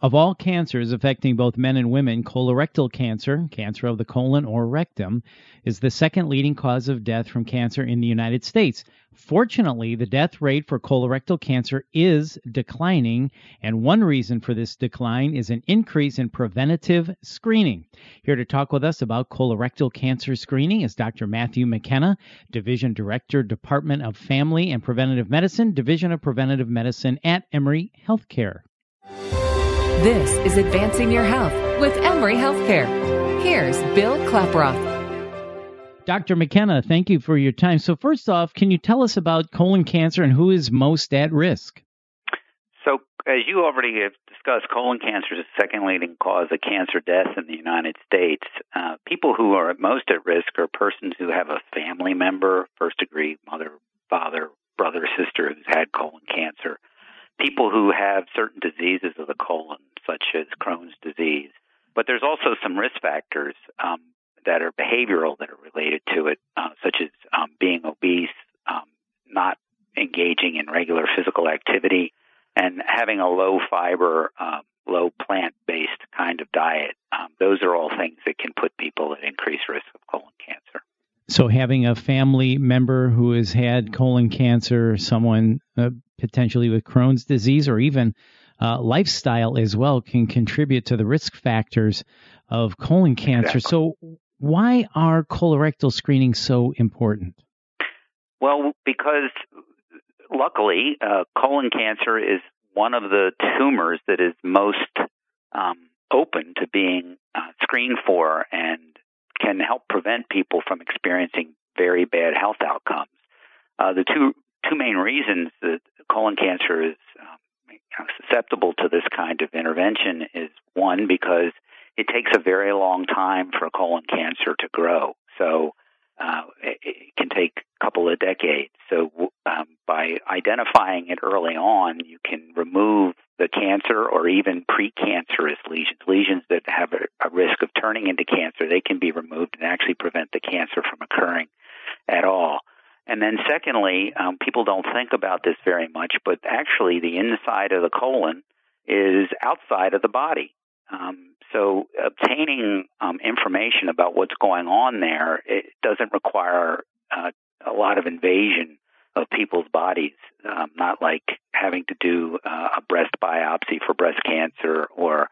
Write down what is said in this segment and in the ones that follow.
Of all cancers affecting both men and women, colorectal cancer, cancer of the colon or rectum, is the second leading cause of death from cancer in the United States. Fortunately, the death rate for colorectal cancer is declining, and one reason for this decline is an increase in preventative screening. Here to talk with us about colorectal cancer screening is Dr. Matthew McKenna, Division Director, Department of Family and Preventative Medicine, Division of Preventative Medicine at Emory Healthcare. This is Advancing Your Health with Emory Healthcare. Here's Bill Klaproth. Dr. McKenna, thank you for your time. So, first off, can you tell us about colon cancer and who is most at risk? So, as you already have discussed, colon cancer is the second leading cause of cancer death in the United States. Uh, people who are most at risk are persons who have a family member, first degree mother, father, brother, sister who's had colon cancer people who have certain diseases of the colon, such as Crohn's disease. But there's also some risk factors um, that are behavioral that are related to it, uh, such as um, being obese, um, not engaging in regular physical activity, and having a low fiber, um, low plant based kind of diet. Um, those are all things that can put people at increased risk of colon cancer. So, having a family member who has had colon cancer, someone uh, potentially with Crohn's disease, or even uh, lifestyle as well, can contribute to the risk factors of colon cancer. Exactly. So, why are colorectal screenings so important? Well, because luckily, uh, colon cancer is one of the tumors that is most um, open to being uh, screened for and can help prevent people from experiencing very bad health outcomes. Uh, the two two main reasons that colon cancer is susceptible to this kind of intervention is one because it takes a very long time for colon cancer to grow. So uh, it, it, can take a couple of decades. So um, by identifying it early on, you can remove the cancer or even precancerous lesions, lesions that have a, a risk of turning into cancer. They can be removed and actually prevent the cancer from occurring at all. And then, secondly, um, people don't think about this very much, but actually, the inside of the colon is outside of the body. Um, so, obtaining um, information about what's going on there it doesn't require uh, a lot of invasion of people's bodies, um, not like having to do uh, a breast biopsy for breast cancer or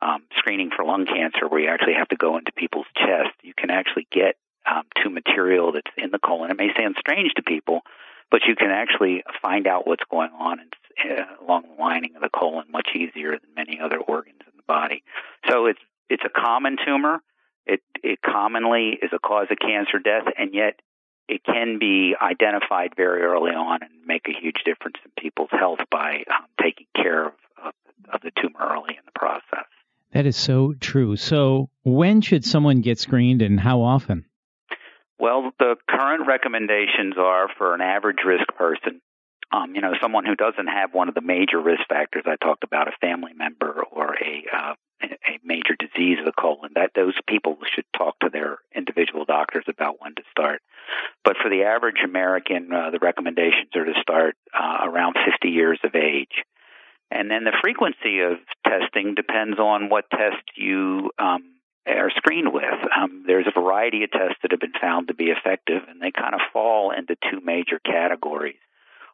um, screening for lung cancer, where you actually have to go into people's chest. You can actually get um, to material that's in the colon. It may sound strange to people, but you can actually find out what's going on in, uh, along the lining of the colon much easier than many other organs in the body. So it's it's a common tumor. It it commonly is a cause of cancer death, and yet it can be identified very early on and make a huge difference in people's health by um, taking care of, of, of the tumor early in the process. That is so true. So, when should someone get screened and how often? Well, the current recommendations are for an average risk person, um, you know, someone who doesn't have one of the major risk factors I talked about, a family member or a uh, a major disease of the colon. That those people should talk to their individual doctors about when to start. But for the average American, uh, the recommendations are to start uh, around 50 years of age. And then the frequency of testing depends on what test you um, are screened with. Um, there's a variety of tests that have been found to be effective, and they kind of fall into two major categories.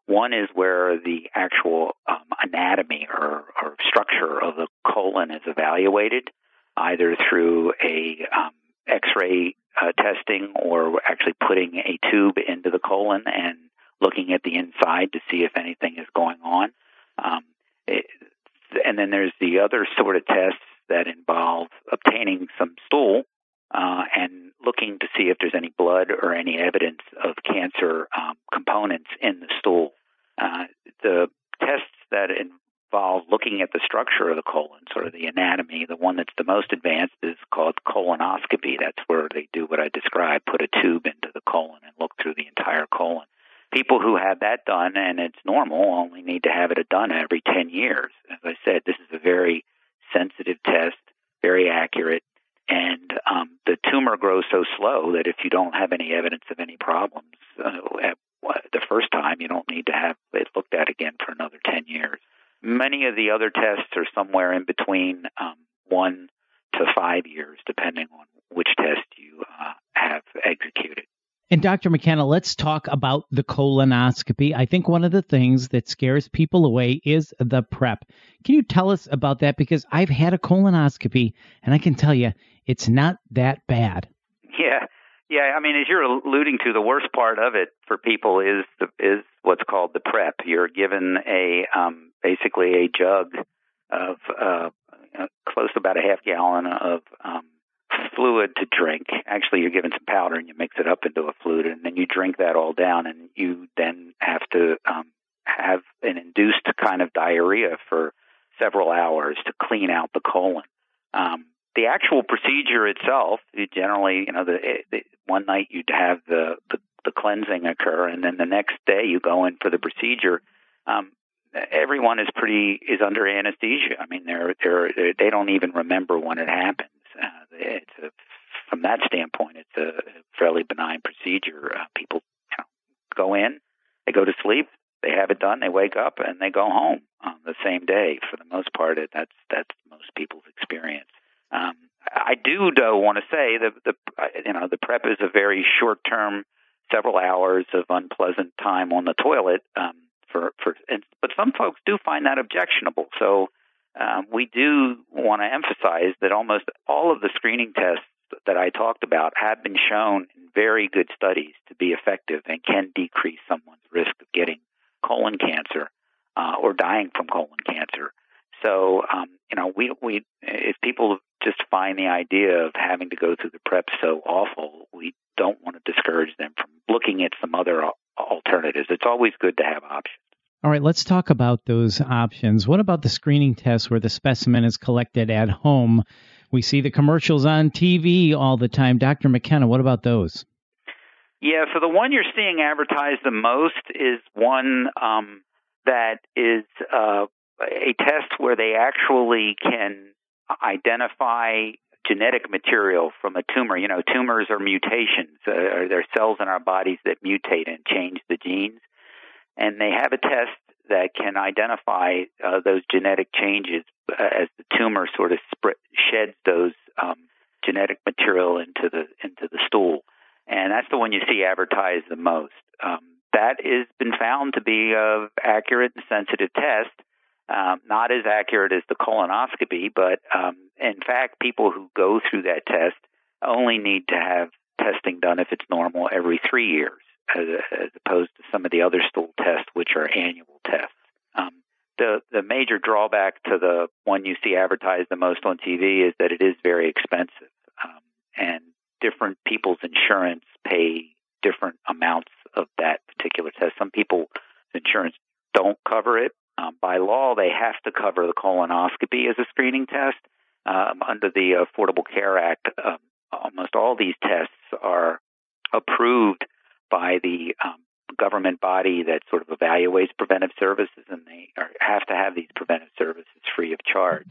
One is where the actual um, anatomy or, or, structure of the colon is evaluated, either through a um, X-ray uh, testing or actually putting a tube into the colon and looking at the inside to see if anything is going on. Um, it, and then there's the other sort of tests that involve obtaining some stool uh, and looking to see if there's any blood or any evidence of cancer um, components in the stool. Uh, the tests that involve looking at the structure of the colon, sort of the anatomy, the one that's the most advanced is called colonoscopy. That's where they do what I described, put a tube into the colon and look through the entire colon. People who have that done and it's normal only need to have it done every 10 years. As I said, this is a very sensitive test, very accurate, and um, the tumor grows so slow that if you don't have any evidence of any problems uh, at the first time, you don't need to have it looked at again for another 10 years. Many of the other tests are somewhere in between um, one to five years, depending on which test you uh, have executed. And Dr. McKenna, let's talk about the colonoscopy. I think one of the things that scares people away is the prep. Can you tell us about that? Because I've had a colonoscopy and I can tell you it's not that bad. Yeah. Yeah, I mean, as you're alluding to, the worst part of it for people is the, is what's called the prep. You're given a um, basically a jug of uh, close to about a half gallon of um, fluid to drink. Actually, you're given some powder and you mix it up into a fluid, and then you drink that all down, and you then have to um, have an induced kind of diarrhea for several hours to clean out the colon. Um, the actual procedure itself, you generally, you know, the, the one night you'd have the, the the cleansing occur, and then the next day you go in for the procedure. Um, everyone is pretty is under anesthesia. I mean, they're they're they don't even remember when it happens. It's a, from that standpoint, it's a fairly benign procedure. Uh, people you know, go in, they go to sleep, they have it done, they wake up, and they go home on the same day. For the most part, it, that's that's most people's experience. Um, I do, though, want to say that the you know the prep is a very short term, several hours of unpleasant time on the toilet. Um, for for, and, but some folks do find that objectionable. So um, we do want to emphasize that almost all of the screening tests that I talked about have been shown in very good studies to be effective and can decrease someone's risk of getting colon cancer uh, or dying from colon cancer. So, um, you know, we we if people just find the idea of having to go through the prep so awful, we don't want to discourage them from looking at some other alternatives. It's always good to have options. All right, let's talk about those options. What about the screening test where the specimen is collected at home? We see the commercials on TV all the time. Dr. McKenna, what about those? Yeah, so the one you're seeing advertised the most is one um, that is uh, a test where they actually can identify genetic material from a tumor. You know, tumors are mutations, uh, are there cells in our bodies that mutate and change the genes and they have a test that can identify uh, those genetic changes uh, as the tumor sort of spread, sheds those um, genetic material into the into the stool, and that's the one you see advertised the most. Um, that has been found to be a accurate and sensitive test. Um, not as accurate as the colonoscopy, but um, in fact, people who go through that test only need to have testing done if it's normal every three years as, as opposed to some of the other stool tests, which are annual tests. Um, the the major drawback to the one you see advertised the most on TV is that it is very expensive, um, and different people's insurance pay different amounts of that particular test. Some people's insurance don't cover it. Um, by law, they have to cover the colonoscopy as a screening test. Um, under the Affordable Care Act, um, almost all these tests are approved by the um, government body that sort of evaluates preventive services, and they are, have to have these preventive services free of charge.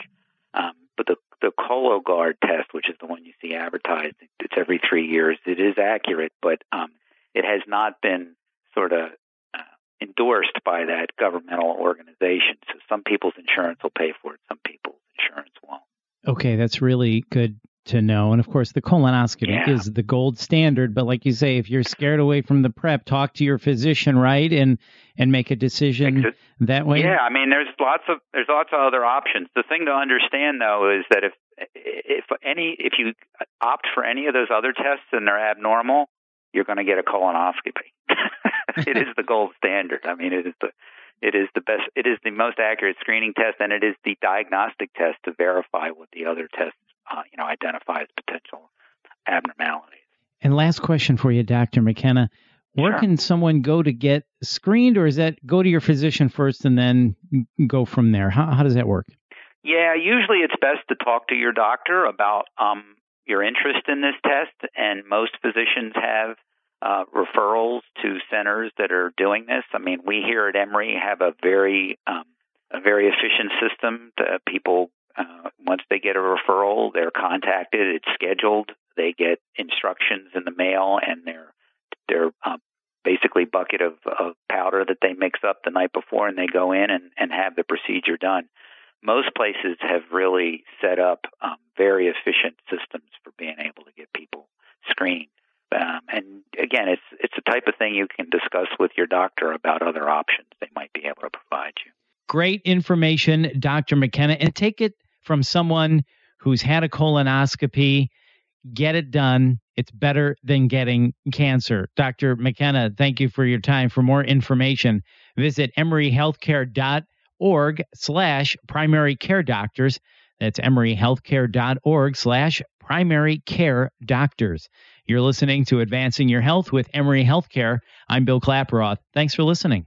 Um, but the the Cologuard test, which is the one you see advertised, it's every three years. It is accurate, but um, it has not been sort of uh, endorsed by that governmental organization. So some people's insurance will pay for it, some people's insurance won't. Okay, that's really good to know. And of course, the colonoscopy yeah. is the gold standard. But like you say, if you're scared away from the prep, talk to your physician, right, and and make a decision that way. Yeah, I mean, there's lots of there's lots of other options. The thing to understand though is that if if any if you opt for any of those other tests and they're abnormal, you're going to get a colonoscopy. it is the gold standard. I mean, it is the it is the best. It is the most accurate screening test, and it is the diagnostic test to verify what the other tests uh, you know, identify as potential abnormalities. And last question for you, Dr. McKenna. Where sure. can someone go to get screened, or is that go to your physician first and then go from there? How, how does that work? Yeah, usually it's best to talk to your doctor about um, your interest in this test, and most physicians have uh, referrals to centers that are doing this. I mean, we here at Emory have a very um, a very efficient system. To, people uh, once they get a referral, they're contacted. It's scheduled. They get instructions in the mail, and they're they're um, basically bucket of, of powder that they mix up the night before, and they go in and, and have the procedure done. Most places have really set up um, very efficient systems for being able to get people screened. Um, and again, it's it's a type of thing you can discuss with your doctor about other options they might be able to provide you. Great information, Dr. McKenna, and take it from someone who's had a colonoscopy. Get it done. It's better than getting cancer. Dr. McKenna, thank you for your time. For more information, visit emoryhealthcare.org slash primary care doctors. That's emoryhealthcare.org slash primary care doctors. You're listening to Advancing Your Health with Emory Healthcare. I'm Bill Klaproth. Thanks for listening.